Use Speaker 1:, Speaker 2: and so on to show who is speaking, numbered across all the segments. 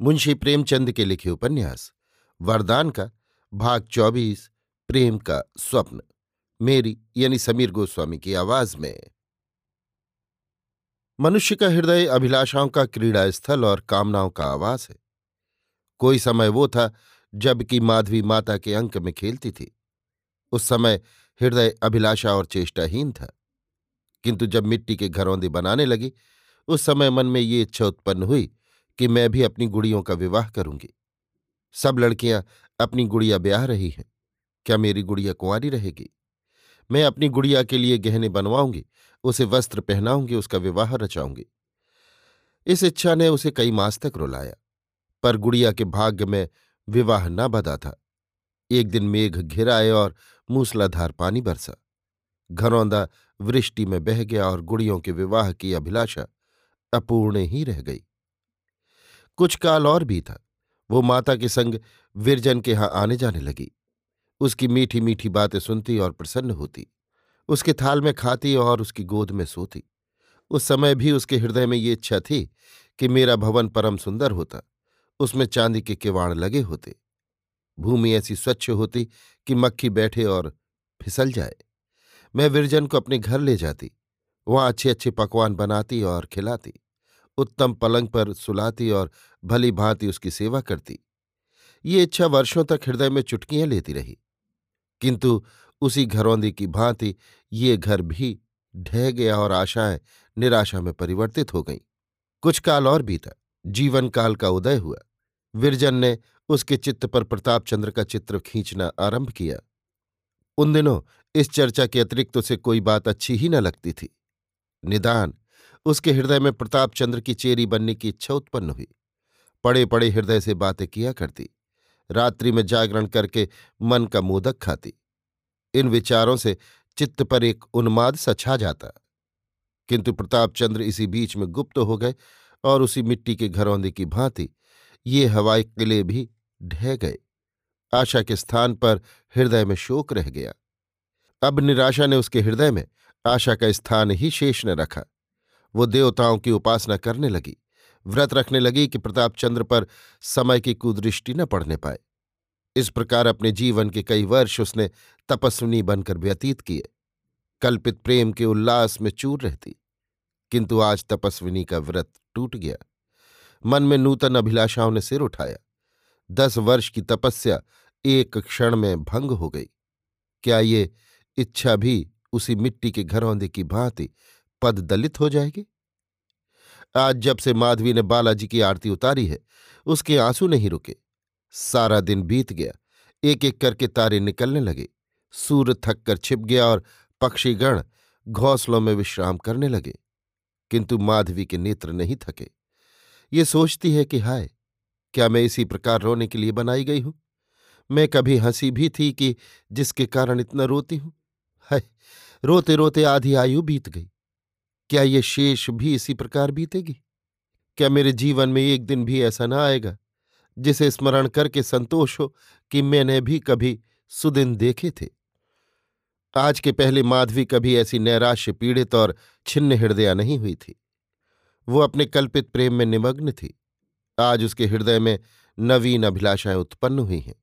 Speaker 1: मुंशी प्रेमचंद के लिखे उपन्यास, वरदान का भाग चौबीस, प्रेम का स्वप्न, मेरी यानी समीर गोस्वामी की आवाज़ में। मनुष्य का हृदय अभिलाषाओं का क्रीड़ा स्थल और कामनाओं का आवास है। कोई समय वो था जबकि माधवी माता के अंक में खेलती थी। उस समय हृदय अभिलाषा और चेष्टाहीन था। किंतु जब मिट्टी के घरौंदे बनाने लगी, उस समय मन में ये इच्छा उत्पन्न हुई कि मैं भी अपनी गुड़ियों का विवाह करूँगी। सब लड़कियाँ अपनी गुड़िया ब्याह रही हैं। क्या मेरी गुड़िया कुंवारी रहेगी? मैं अपनी गुड़िया के लिए गहने बनवाऊँगी, उसे वस्त्र पहनाऊँगी, उसका विवाह रचाऊँगी। इस इच्छा ने उसे कई मास तक रुलाया, पर गुड़िया के भाग्य में विवाह न बदा था। एक दिन मेघ घिर आए और मूसलाधार पानी बरसा। घरौंदा वृष्टि में बह गया और गुड़ियों के विवाह की अभिलाषा अपूर्ण ही रह गई। कुछ काल और था वो माता के संग विरजन के यहाँ आने जाने लगी। उसकी मीठी मीठी बातें सुनती और प्रसन्न होती। उसके थाल में खाती और उसकी गोद में सोती। उस समय भी उसके हृदय में ये इच्छा थी कि मेरा भवन परम सुंदर होता। उसमें चांदी के किवाड़ लगे होते। भूमि ऐसी स्वच्छ होती कि मक्खी बैठे और फिसल जाए। मैं विरजन को अपने घर ले जाती। वहाँ अच्छे अच्छे पकवान बनाती और खिलाती। उत्तम पलंग पर सुलाती और भली भांति उसकी सेवा करती। ये इच्छा वर्षों तक हृदय में चुटकियाँ लेती रही। किंतु उसी घरौंदी की भांति ये घर भी ढह गया और आशाएँ निराशा में परिवर्तित हो गईं। कुछ काल और बीता, जीवन काल का उदय हुआ। विरजन ने उसके चित्त पर प्रताप चंद्र का चित्र खींचना आरंभ किया। उन दिनों इस चर्चा के अतिरिक्त उसे कोई बात अच्छी ही न लगती थी। निदान उसके हृदय में प्रताप चंद्र की चेरी बनने की इच्छा उत्पन्न हुई। पड़े पड़े हृदय से बातें किया करती। रात्रि में जागरण करके मन का मोदक खाती। इन विचारों से चित्त पर एक उन्माद सा छा जाता। किंतु प्रतापचंद्र इसी बीच में गुप्त हो गए और उसी मिट्टी के घरौंदे की भांति ये हवाई किले भी ढह गए। आशा के स्थान पर हृदय में शोक रह गया। अब निराशा ने उसके हृदय में आशा का स्थान ही शेष न रखा। वो देवताओं की उपासना करने लगी। व्रत रखने लगी कि प्रतापचंद्र पर समय की कुदृष्टि न पड़ने पाए। इस प्रकार अपने जीवन के कई वर्ष उसने तपस्विनी बनकर व्यतीत किए। कल्पित प्रेम के उल्लास में चूर रहती, किंतु आज तपस्विनी का व्रत टूट गया। मन में नूतन अभिलाषाओं ने सिर उठाया। दस वर्ष की तपस्या एक क्षण में भंग हो गई। क्या ये इच्छा भी उसी मिट्टी के घरौंदे की भांति पद दलित हो जाएगी। आज जब से माधवी ने बालाजी की आरती उतारी है, उसके आँसू नहीं रुके। सारा दिन बीत गया एक एक करके तारे निकलने लगे। सूर्य थक कर छिप गया और पक्षीगण घोंसलों में विश्राम करने लगे। किंतु माधवी के नेत्र नहीं थके। ये सोचती है कि हाय, क्या मैं इसी प्रकार रोने के लिए बनाई गई हूँ? मैं कभी हँसी भी थी कि जिसके कारण इतना रोती हूँ? हाय रोते रोते आधी आयु बीत गई। क्या ये शेष भी इसी प्रकार बीतेगी? क्या मेरे जीवन में एक दिन भी ऐसा ना आएगा, जिसे स्मरण करके संतोष हो कि मैंने भी कभी सुदिन देखे थे? आज के पहले माधवी कभी ऐसी नैराश्य पीड़ित और छिन्न हृदया नहीं हुई थी। वो अपने कल्पित प्रेम में निमग्न थी। आज उसके हृदय में नवीन अभिलाषाएँ उत्पन्न हुई हैं।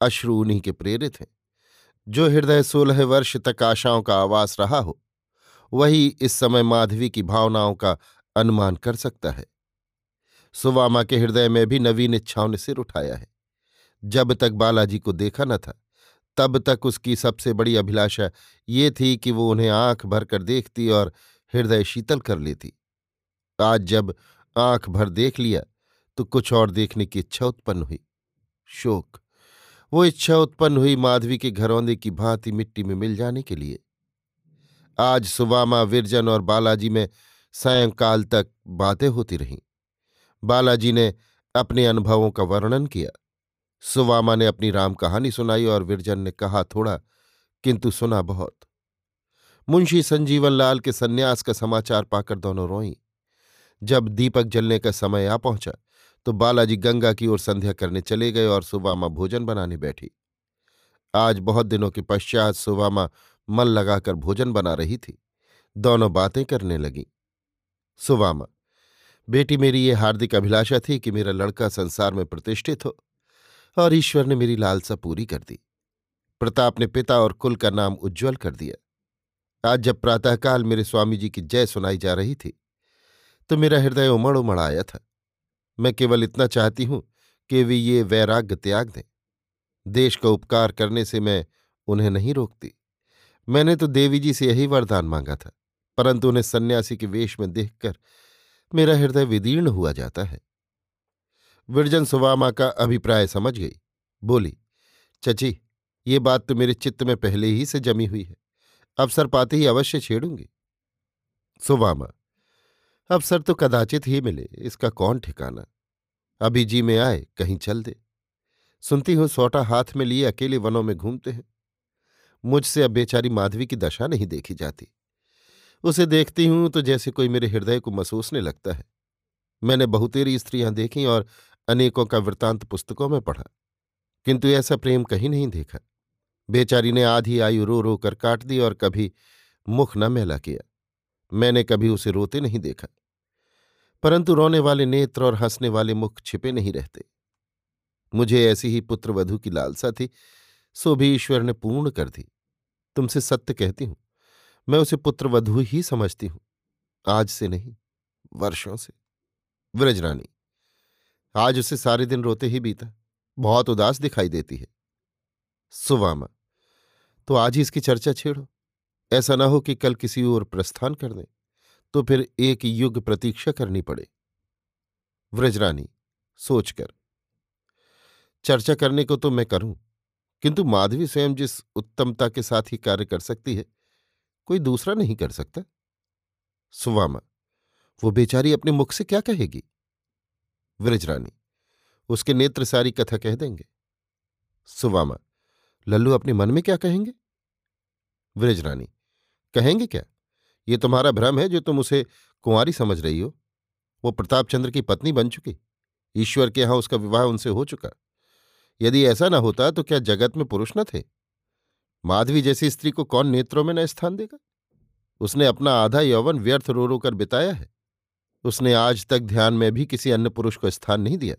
Speaker 1: अश्रु उन्हीं के प्रेरित हैं। जो हृदय सोलह वर्ष तक आशाओं का आवास रहा हो वही इस समय माधवी की भावनाओं का अनुमान कर सकता है। सुवामा के हृदय में भी नवीन इच्छाओं ने सिर उठाया है। जब तक बालाजी को देखा न था, तब तक उसकी सबसे बड़ी अभिलाषा ये थी कि वो उन्हें आँख भरकर देखती और हृदय शीतल कर लेती। आज जब आँख भर देख लिया तो कुछ और देखने की इच्छा उत्पन्न हुई। शोक। वो इच्छा उत्पन्न हुई माधवी के घरौंदे की भांति मिट्टी में मिल जाने के लिए। आज सुबामा विरजन और बालाजी में सायंकाल तक बातें होती रहीं। बालाजी ने अपने अनुभवों का वर्णन किया। सुवामा ने अपनी राम कहानी सुनाई और विरजन ने कहा, थोड़ा किंतु सुना बहुत। मुंशी संजीवन लाल के सन्यास का समाचार पाकर दोनों रोईं। जब दीपक जलने का समय आ पहुँचा तो बालाजी गंगा की ओर संध्या करने चले गए और सुवामा भोजन बनाने बैठी। आज बहुत दिनों के पश्चात सुवामा मन लगाकर भोजन बना रही थी। दोनों बातें करने लगी। सुवामा, बेटी मेरी ये हार्दिक अभिलाषा थी कि मेरा लड़का संसार में प्रतिष्ठित हो और ईश्वर ने मेरी लालसा पूरी कर दी। प्रताप ने पिता और कुल का नाम उज्ज्वल कर दिया। आज जब प्रातःकाल मेरे स्वामी जी की जय सुनाई जा रही थी तो मेरा हृदय उमड़ उमड़ आया था। मैं केवल इतना चाहती हूँ कि वे ये वैराग्य त्याग दें। देश का उपकार करने से मैं उन्हें नहीं रोकती। मैंने तो देवी जी से यही वरदान मांगा था, परंतु उन्हें सन्यासी के वेश में देखकर मेरा हृदय विदीर्ण हुआ जाता है। विरजन सुवामा का अभिप्राय समझ गई। बोली, चची, ये बात तो मेरे चित्त में पहले ही से जमी हुई है। अवसर पाते ही अवश्य छेड़ूँगी। सुवामा अवसर तो कदाचित ही मिले, इसका कौन ठिकाना? अभी जी में आए, कहीं चल दे। सुनती हूँ, सोटा हाथ में लिए अकेले वनों में घूमते हैं। मुझसे अब बेचारी माधवी की दशा नहीं देखी जाती। उसे देखती हूँ तो जैसे कोई मेरे हृदय को महसूसने लगता है। मैंने बहुतेरी स्त्रियाँ देखी और अनेकों का वृतांत पुस्तकों में पढ़ा, किंतु ऐसा प्रेम कहीं नहीं देखा। बेचारी ने आधी आयु रो रो कर काट दी और कभी मुख न मैला किया। मैंने कभी उसे रोते नहीं देखा। परंतु रोने वाले नेत्र और हंसने वाले मुख छिपे नहीं रहते। मुझे ऐसी ही पुत्रवधु की लालसा थी, सो भी ईश्वर ने पूर्ण कर दी। तुमसे सत्य कहती हूँ। मैं उसे पुत्रवधु ही समझती हूँ। आज से नहीं, वर्षों से। व्रजरानी आज उसे सारे दिन रोते ही बीता। बहुत उदास दिखाई देती है। सुवामा तो आज ही इसकी चर्चा छेड़ो। ऐसा ना हो कि कल किसी और प्रस्थान कर दें तो फिर एक युग प्रतीक्षा करनी पड़े। व्रजरानी सोचकर, चर्चा करने को तो मैं करूँ। किंतु माधवी स्वयं जिस उत्तमता के साथ ही कार्य कर सकती है, कोई दूसरा नहीं कर सकता। सुवामा, वो बेचारी अपने मुख से क्या कहेगी? व्रजरानी उसके नेत्र सारी कथा कह देंगे। सुवामा, लल्लू अपने मन में क्या कहेंगे? व्रजरानी कहेंगे क्या? ये तुम्हारा भ्रम है जो तुम उसे कुंवारी समझ रही हो। वो प्रतापचंद्र की पत्नी बन चुकी। ईश्वर के यहाँ उसका विवाह उनसे हो चुका। यदि ऐसा न होता तो क्या जगत में पुरुष न थे? माधवी जैसी स्त्री को कौन नेत्रों में न स्थान देगा? उसने अपना आधा यौवन व्यर्थ रो रो कर बिताया है। उसने आज तक ध्यान में भी किसी अन्य पुरुष को स्थान नहीं दिया।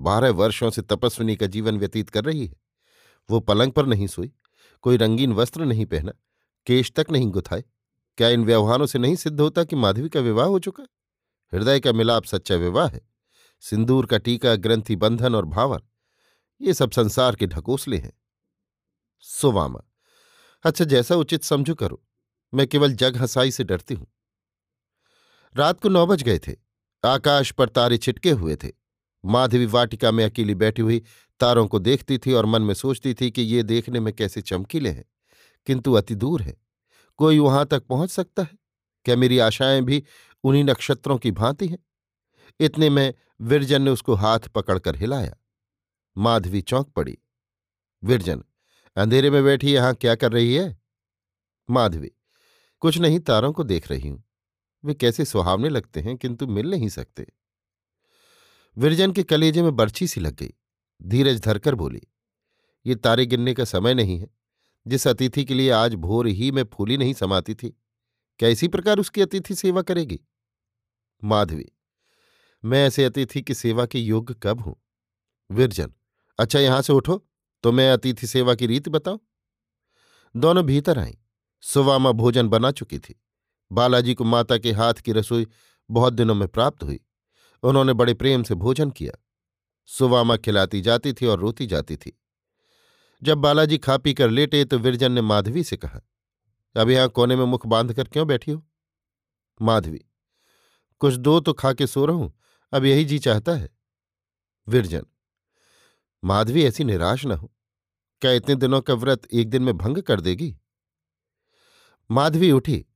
Speaker 1: बारह वर्षों से तपस्विनी का जीवन व्यतीत कर रही है। वो पलंग पर नहीं सोई, कोई रंगीन वस्त्र नहीं पहना, केश तक नहीं गुथाए। क्या इन व्यवहारों से नहीं सिद्ध होता कि माधवी का विवाह हो चुका? हृदय का मिलाप सच्चा विवाह है। सिंदूर का टीका, ग्रंथि बंधन और भावर ये सब संसार के ढकोसले हैं। सुवामा अच्छा जैसा उचित समझो करो, मैं केवल जग हसाई से डरती हूँ। रात को नौ बज गए थे, आकाश पर तारे छिटके हुए थे। माधवी वाटिका में अकेली बैठी हुई तारों को देखती थी और मन में सोचती थी कि ये देखने में कैसे चमकीले हैं, किंतु अति दूर है। कोई वहाँ तक पहुँच सकता है? क्या मेरी आशाएँ भी उन्हीं नक्षत्रों की भांति हैं? इतने में विरजन ने उसको हाथ पकड़कर हिलाया। माधवी चौंक पड़ी। विरजन, अंधेरे में बैठी यहाँ क्या कर रही है? माधवी, कुछ नहीं, तारों को देख रही हूँ। वे कैसे सुहावने लगते हैं किंतु मिल नहीं सकते। विरजन के कलेजे में बर्छी सी लग गई। धीरज धरकर बोली, ये तारे गिनने का समय नहीं है। जिस अतिथि के लिए आज भोर ही में फूली नहीं समाती थी, क्या इसी प्रकार उसकी अतिथि सेवा करेगी? माधवी, मैं ऐसे अतिथि की सेवा के योग्य कब हूँ? विरजन अच्छा यहाँ से उठो तो मैं अतिथि सेवा की रीति बताऊँ? दोनों भीतर आईं। सुवामा भोजन बना चुकी थी। बालाजी को माता के हाथ की रसोई बहुत दिनों में प्राप्त हुई। उन्होंने बड़े प्रेम से भोजन किया। सुवामा खिलाती जाती थी और रोती जाती थी। जब बालाजी खा पी कर लेटे तो विरजन ने माधवी से कहा, अब यहाँ कोने में मुख बाँध कर क्यों बैठी हो? माधवी, कुछ दो तो खा के सो रहूँ अब यही जी चाहता है। विरजन माधवी ऐसी निराश न हो। क्या इतने दिनों का व्रत एक दिन में भंग कर देगी? माधवी उठी,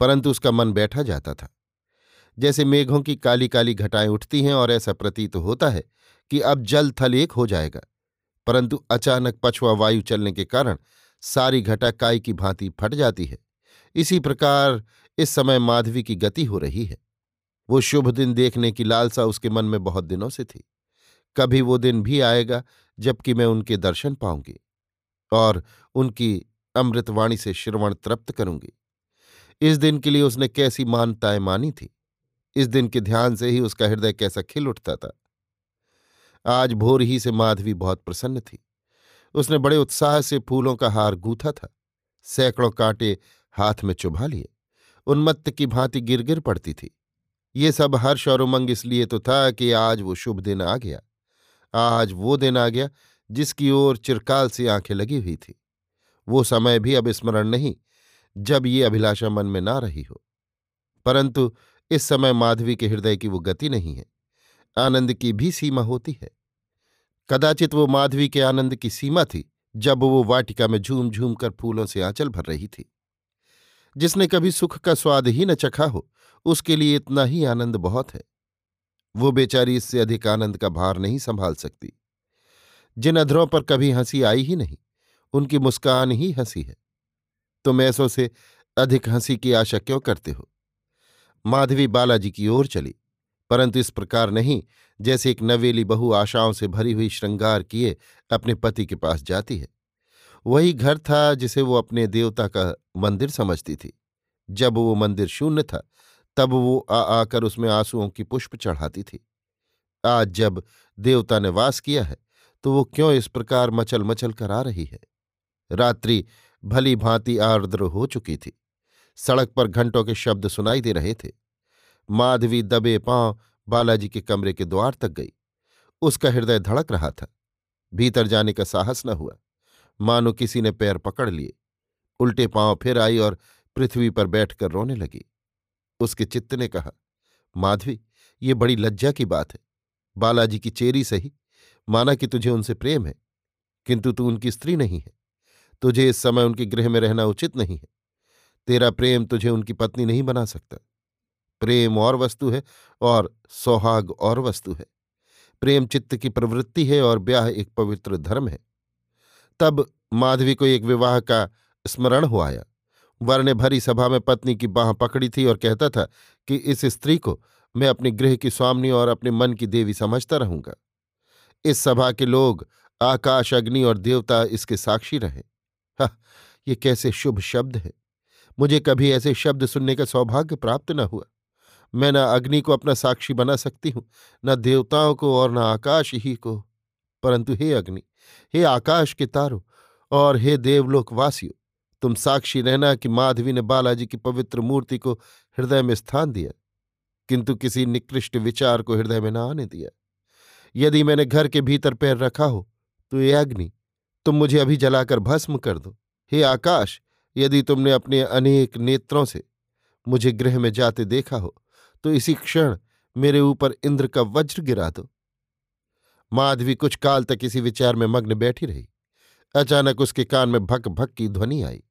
Speaker 1: परंतु उसका मन बैठा जाता था। जैसे मेघों की काली काली घटाएँ उठती हैं और ऐसा प्रतीत होता है कि अब जल थल एक हो जाएगा। परंतु अचानक पछुआ वायु चलने के कारण सारी घटा काय की भांति फट जाती है। इसी प्रकार इस समय माधवी की गति हो रही है। वो शुभ दिन देखने की लालसा उसके मन में बहुत दिनों से थी। कभी वो दिन भी आएगा, जबकि मैं उनके दर्शन पाऊँगी और उनकी अमृतवाणी से श्रवण तृप्त करूँगी। इस दिन के लिए उसने कैसी मानताएँ मानी थी? इस दिन के ध्यान से ही उसका हृदय कैसा खिल उठता था। आज भोर ही से माधवी बहुत प्रसन्न थी। उसने बड़े उत्साह से फूलों का हार गूथा था। सैकड़ों कांटे हाथ में चुभा लिए। उन्मत्त की भांति गिर गिर पड़ती थी। ये सब हर्ष और उमंग इसलिए तो था कि आज वो शुभ दिन आ गया। आज वो दिन आ गया जिसकी ओर चिरकाल से आँखें लगी हुई थी। वो समय भी अब स्मरण नहीं, जब ये अभिलाषा मन में ना रही हो। परंतु इस समय माधवी के हृदय की वो गति नहीं है, आनंद की भी सीमा होती है। कदाचित वो माधवी के आनंद की सीमा थी, जब वो वाटिका में झूम झूम कर फूलों से आंचल भर रही थी। जिसने कभी सुख का स्वाद ही न चखा हो, उसके लिए इतना ही आनंद बहुत है। वो बेचारी इससे अधिक आनंद का भार नहीं संभाल सकती। जिन अधरों पर कभी हँसी आई ही नहीं, उनकी मुस्कान ही हँसी है। तुम ऐसों से अधिक हँसी की आशा क्यों करते हो? माधवी बालाजी की ओर चली, परंतु इस प्रकार नहीं जैसे एक नवेली बहु आशाओं से भरी हुई श्रृंगार किए अपने पति के पास जाती है। वही घर था जिसे वो अपने देवता का मंदिर समझती थी। जब वो मंदिर शून्य था तब वो आ आकर उसमें आंसुओं की पुष्प चढ़ाती थी। आज जब देवता ने वास किया है तो वो क्यों इस प्रकार मचल मचल कर आ रही है? रात्रि भली भांति आर्द्र हो चुकी थी। सड़क पर घंटों के शब्द सुनाई दे रहे थे। माधवी दबे पाँव बालाजी के कमरे के द्वार तक गई। उसका हृदय धड़क रहा था। भीतर जाने का साहस न हुआ। मानो किसी ने पैर पकड़ लिए। उल्टे पाँव फिर आई और पृथ्वी पर बैठकर रोने लगी। उसके चित्त ने कहा, माधवी, ये बड़ी लज्जा की बात है। बालाजी की चेरी सही, माना कि तुझे उनसे प्रेम है। किंतु तू उनकी स्त्री नहीं है। तुझे इस समय उनके गृह में रहना उचित नहीं है। तेरा प्रेम तुझे उनकी पत्नी नहीं बना सकता। प्रेम और वस्तु है और सौहाग और वस्तु है। प्रेम चित्त की प्रवृत्ति है और ब्याह एक पवित्र धर्म है। तब माधवी को एक विवाह का स्मरण हो आया। वर ने भरी सभा में पत्नी की बाह पकड़ी थी और कहता था कि इस स्त्री को मैं अपने गृह की स्वामिनी और अपने मन की देवी समझता रहूँगा। इस सभा के लोग आकाश, अग्नि और देवता इसके साक्षी रहे। हा, ये कैसे शुभ शब्द है। मुझे कभी ऐसे शब्द सुनने का सौभाग्य प्राप्त न हुआ। मैं न अग्नि को अपना साक्षी बना सकती हूँ, न देवताओं को और न आकाश ही को। परंतु हे अग्नि, हे आकाश के तारो और हे देवलोकवासियों तुम साक्षी रहना कि माधवी ने बालाजी की पवित्र मूर्ति को हृदय में स्थान दिया, किंतु किसी निकृष्ट विचार को हृदय में न आने दिया। यदि मैंने घर के भीतर पैर रखा हो तो ये अग्नि तुम मुझे अभी जलाकर भस्म कर दो। हे आकाश, यदि तुमने अपने अनेक नेत्रों से मुझे गृह में जाते देखा हो तो इसी क्षण मेरे ऊपर इंद्र का वज्र गिरा दो। माधवी कुछ काल तक इसी विचार में मग्न बैठी रही। अचानक उसके कान में भक भक की ध्वनि आई।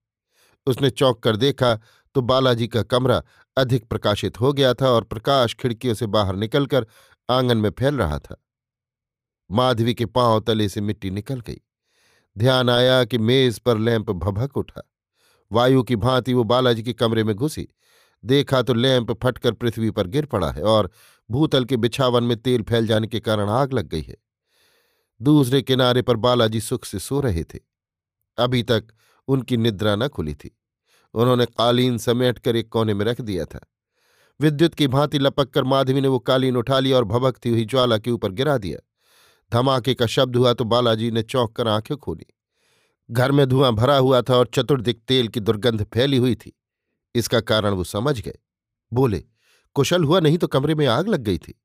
Speaker 1: उसने चौंक कर देखा तो बालाजी का कमरा अधिक प्रकाशित हो गया था और प्रकाश खिड़कियों से बाहर निकलकर आँगन में फैल रहा था। माधवी के पाँव तले से मिट्टी निकल गई। ध्यान आया कि मेज पर लैंप भभक उठा। वायु की भांति वो बालाजी के कमरे में घुसी। देखा तो लैंप फटकर पृथ्वी पर गिर पड़ा है और भूतल के बिछावन में तेल फैल जाने के कारण आग लग गई है। दूसरे किनारे पर बालाजी सुख से सो रहे थे। अभी तक उनकी निद्रा न खुली थी। उन्होंने कालीन समेट कर एक कोने में रख दिया था। विद्युत की भांति लपक कर माधवी ने वो कालीन उठा लिया और भभकती हुई ज्वाला के ऊपर गिरा दिया। धमाके का शब्द हुआ तो बालाजी ने चौंक कर आँखें खोली। घर में धुआँ भरा हुआ था और चतुर्दिक तेल की दुर्गंध फैली हुई थी। इसका कारण वो समझ गए। बोले, कुशल हुआ नहीं तो कमरे में आग लग गई थी।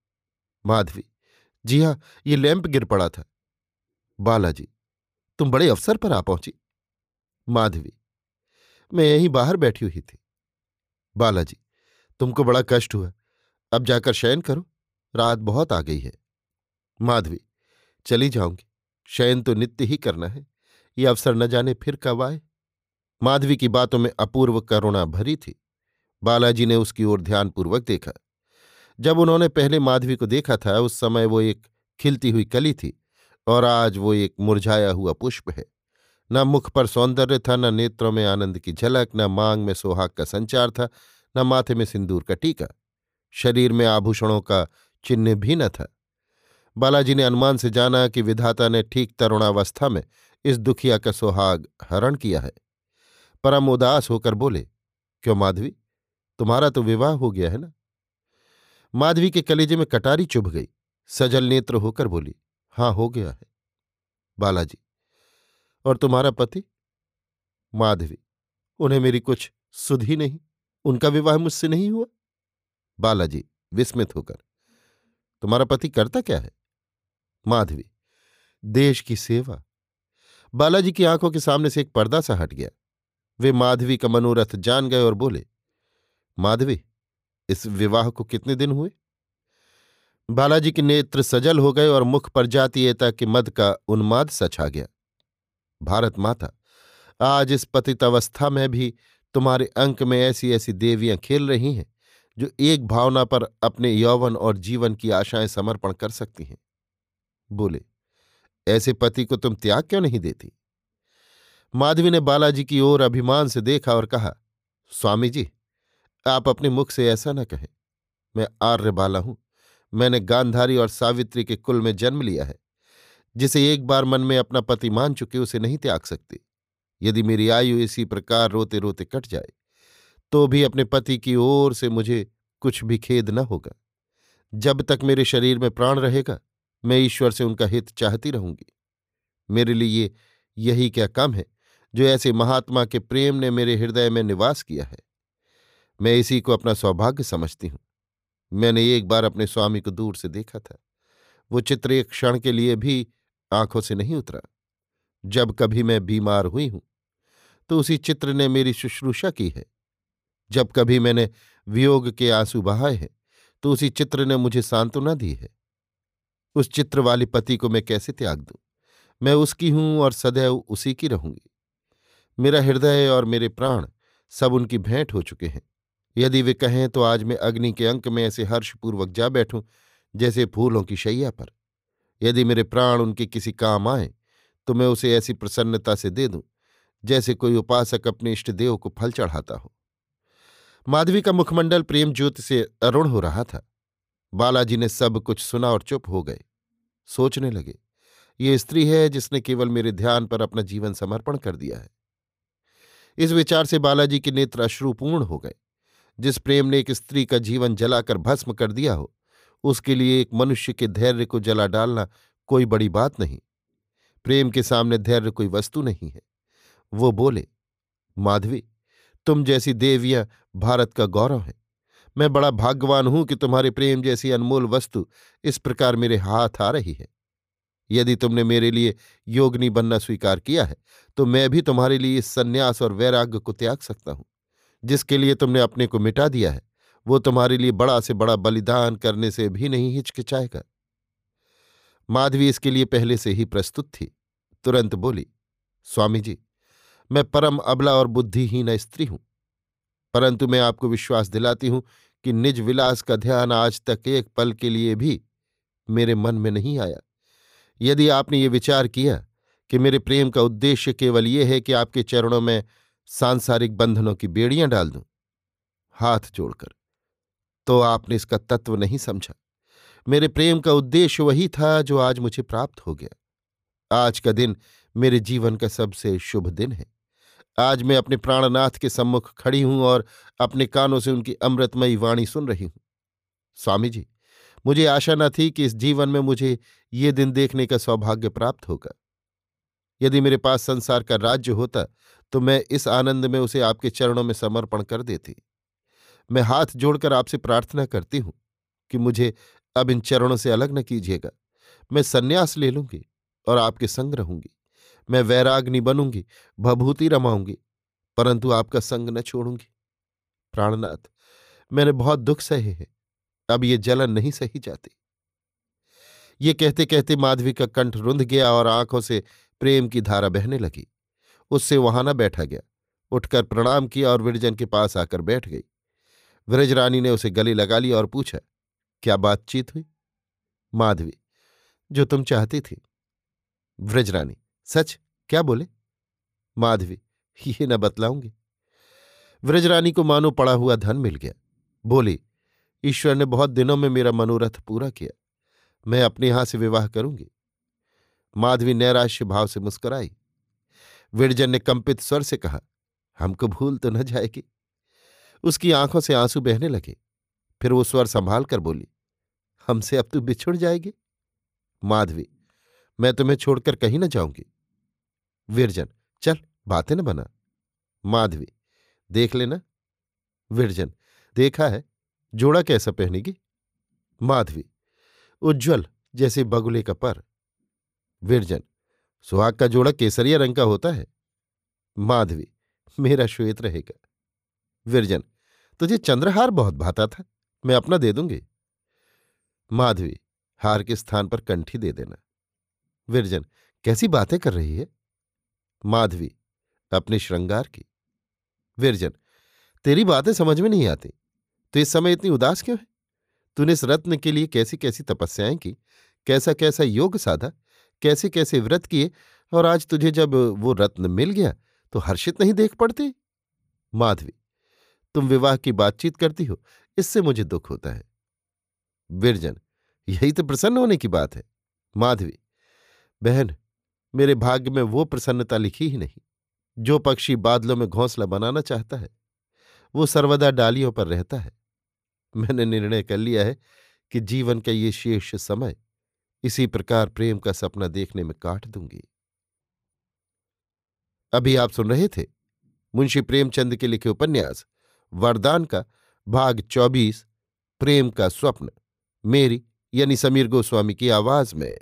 Speaker 1: माधवी, जी हाँ ये लैंप गिर पड़ा था। बालाजी, तुम बड़े अवसर पर आ पहुँची। माधवी। मैं यहीं बाहर बैठी हुई थी। बालाजी, तुमको बड़ा कष्ट हुआ। अब जाकर शयन करो। रात बहुत आ गई है। माधवी, चली जाऊँगी। शयन तो नित्य ही करना है। ये अवसर न जाने फिर कब आए। माधवी की बातों में अपूर्व करुणा भरी थी। बालाजी ने उसकी ओर ध्यानपूर्वक देखा। जब उन्होंने पहले माधवी को देखा था, उस समय वो एक खिलती हुई कली थी और आज वो एक मुरझाया हुआ पुष्प है। न मुख पर सौंदर्य था, न नेत्रों में आनंद की झलक, न मांग में सोहाग का संचार था, न माथे में सिंदूर का टीका। शरीर में आभूषणों का चिन्ह भी न था। बालाजी ने अनुमान से जाना कि विधाता ने ठीक तरुणावस्था में इस दुखिया का सुहाग हरण किया है। परम उदास होकर बोले, क्यों माधवी? तुम्हारा तो विवाह हो गया है ना? माधवी के कलेजे में कटारी चुभ गई। सजल नेत्र होकर बोली, हाँ, हो गया है। बालाजी और तुम्हारा पति? माधवी, उन्हें मेरी कुछ सुध नहीं, उनका विवाह मुझसे नहीं हुआ? बालाजी, विस्मित होकर, तुम्हारा पति करता क्या है? माधवी, देश की सेवा। बालाजी की आँखों के सामने से एक पर्दा सा हट गया। वे माधवी का मनोरथ जान गए और बोले, माधवी, इस विवाह को कितने दिन हुए? बालाजी के नेत्र सजल हो गए और मुख पर जातीयता के मद का उन्माद आ गया। भारत माता, आज इस पतित अवस्था में भी तुम्हारे अंक में ऐसी ऐसी देवियाँ खेल रही हैं, जो एक भावना पर अपने यौवन और जीवन की आशाएँ समर्पण कर सकती हैं। बोले, ऐसे पति को तुम त्याग क्यों नहीं देती? माधवी ने बालाजी की ओर अभिमान से देखा और कहा, स्वामी जी, आप अपने मुख से ऐसा न कहें। मैं आर्य बाला हूँ। मैंने गांधारी और सावित्री के कुल में जन्म लिया है। जिसे एक बार मन में अपना पति मान चुके, उसे नहीं त्याग सकती। यदि मेरी आयु इसी प्रकार रोते रोते कट जाए तो भी अपने पति की ओर से मुझे कुछ भी खेद न होगा। जब तक मेरे शरीर में प्राण रहेगा, मैं ईश्वर से उनका हित चाहती रहूँगी। मेरे लिए यही क्या कम है, जो ऐसे महात्मा के प्रेम ने मेरे हृदय में निवास किया है? मैं इसी को अपना सौभाग्य समझती हूँ। मैंने एक बार अपने स्वामी को दूर से देखा था। वो चित्र एक क्षण के लिए भी आँखों से नहीं उतरा। जब कभी मैं बीमार हुई हूँ तो उसी चित्र ने मेरी शुश्रूषा की है। जब कभी मैंने वियोग के आँसू बहाए हैं तो उसी चित्र ने मुझे सांत्वना दी है। उस चित्र वाली पति को मैं कैसे त्याग दूँ? मैं उसकी हूँ और सदैव उसी की रहूँगी। मेरा हृदय और मेरे प्राण सब उनकी भेंट हो चुके हैं। यदि वे कहें तो आज मैं अग्नि के अंक में ऐसे हर्षपूर्वक जा बैठूं, जैसे फूलों की शैया पर। यदि मेरे प्राण उनके किसी काम आए तो मैं उसे ऐसी प्रसन्नता से दे दूँ, जैसे कोई उपासक अपने इष्ट देव को फल चढ़ाता हो। माधवी का मुखमंडल प्रेम ज्योति से अरुण हो रहा था। बालाजी ने सब कुछ सुना और चुप हो गए। सोचने लगे, ये स्त्री है जिसने केवल मेरे ध्यान पर अपना जीवन समर्पण कर दिया है। इस विचार से बालाजी के नेत्र अश्रुपूर्ण हो गए। जिस प्रेम ने एक स्त्री का जीवन जलाकर भस्म कर दिया हो उसके लिए एक मनुष्य के धैर्य को जला डालना कोई बड़ी बात नहीं। प्रेम के सामने धैर्य कोई वस्तु नहीं है। वो बोले, माधवी, तुम जैसी देवियाँ भारत का गौरव है। मैं बड़ा भाग्यवान हूँ कि तुम्हारे प्रेम जैसी अनमोल वस्तु इस प्रकार मेरे हाथ आ रही है। यदि तुमने मेरे लिए योगनी बनना स्वीकार किया है तो मैं भी तुम्हारे लिए इस संन्यास और वैराग्य को त्याग सकता हूँ, जिसके लिए तुमने अपने को मिटा दिया है। वो तुम्हारे लिए बड़ा से बड़ा बलिदान करने से भी नहीं हिचकिचाएगा। माधवी इसके लिए पहले से ही प्रस्तुत थी। तुरंत बोली, स्वामी जी, मैं परम अबला और बुद्धिहीन स्त्री हूँ। परंतु मैं आपको विश्वास दिलाती हूँ कि निज विलास का ध्यान आज तक एक पल के लिए भी मेरे मन में नहीं आया। यदि आपने ये विचार किया कि मेरे प्रेम का उद्देश्य केवल ये है कि आपके चरणों में सांसारिक बंधनों की बेड़ियाँ डाल दूँ, हाथ जोड़कर तो आपने इसका तत्व नहीं समझा। मेरे प्रेम का उद्देश्य वही था जो आज मुझे प्राप्त हो गया। आज का दिन मेरे जीवन का सबसे शुभ दिन है। आज मैं अपने प्राणनाथ के सम्मुख खड़ी हूँ और अपने कानों से उनकी अमृतमयी वाणी सुन रही हूँ। स्वामी जी, मुझे आशा न थी कि इस जीवन में मुझे ये दिन देखने का सौभाग्य प्राप्त होगा। यदि मेरे पास संसार का राज्य होता तो मैं इस आनंद में उसे आपके चरणों में समर्पण कर देती। मैं हाथ जोड़कर आपसे प्रार्थना करती हूँ कि मुझे अब इन चरणों से अलग न कीजिएगा। मैं सन्यास ले लूँगी और आपके संग रहूँगी। मैं वैराग्नि बनूँगी, भभूति रमाऊँगी, परंतु आपका संग न छोड़ूँगी। प्राणनाथ, मैंने बहुत दुख सहे हैं, अब ये जलन नहीं सही जाती। ये कहते कहते माधवी का कंठ रुंध गया और आँखों से प्रेम की धारा बहने लगी। उससे वहाँ न बैठा गया। उठकर प्रणाम किया और विरजन के पास आकर बैठ गई। व्रजरानी ने उसे गले लगा लिया और पूछा, क्या बातचीत हुई? माधवी, जो तुम चाहती थी। व्रजरानी सच? क्या बोले? माधवी, ये न बतलाऊँगी। व्रजरानी को मानो पड़ा हुआ धन मिल गया। बोली, ईश्वर ने बहुत दिनों में मेरा मनोरथ पूरा किया। मैं अपने यहाँ से विवाह करूँगी। माधवी नैराश्य भाव से मुस्कुराई। विरजन ने कंपित स्वर से कहा, हमको भूल तो न जाएगी। उसकी आँखों से आँसू बहने लगे। फिर वो स्वर संभाल कर बोली, हमसे अब तू बिछुड़ जाएगी। माधवी, मैं तुम्हें छोड़कर कहीं ना जाऊँगी। विरजन, चल, बातें न बना। माधवी, देख लेना। विरजन, देखा है, जोड़ा कैसा पहनेगी? माधवी, उज्ज्वल जैसे बगुले का पर। विरजन, सुहाग का जोड़ा केसरिया रंग का होता है। माधवी, मेरा श्वेत रहेगा। विरजन तुझे चंद्रहार बहुत भाता था। मैं अपना दे दूँगी। माधवी, हार के स्थान पर कंठी दे देना। विरजन, कैसी बातें कर रही है? माधवी, अपने श्रृंगार की। विरजन, तेरी बातें समझ में नहीं आती। तो इस समय इतनी उदास क्यों है? तूने इस रत्न के लिए कैसी कैसी तपस्याएँ की कैसा कैसा योग साधा कैसे कैसे व्रत किए, और आज तुझे जब वो रत्न मिल गया तो हर्षित नहीं देख पड़ती? माधवी तुम विवाह की बातचीत करती हो, इससे मुझे दुख होता है। विरजन, यही तो प्रसन्न होने की बात है। माधवी, बहन, मेरे भाग्य में वो प्रसन्नता लिखी ही नहीं, जो पक्षी बादलों में घोंसला बनाना चाहता है, वो सर्वदा डालियों पर रहता है। मैंने निर्णय कर लिया है कि जीवन का ये शेष समय इसी प्रकार प्रेम का सपना देखने में काट दूँगी। अभी आप सुन रहे थे मुंशी प्रेमचंद के लिखे उपन्यास वरदान का भाग चौबीस प्रेम का स्वप्न मेरी यानी समीर गोस्वामी की आवाज़ में।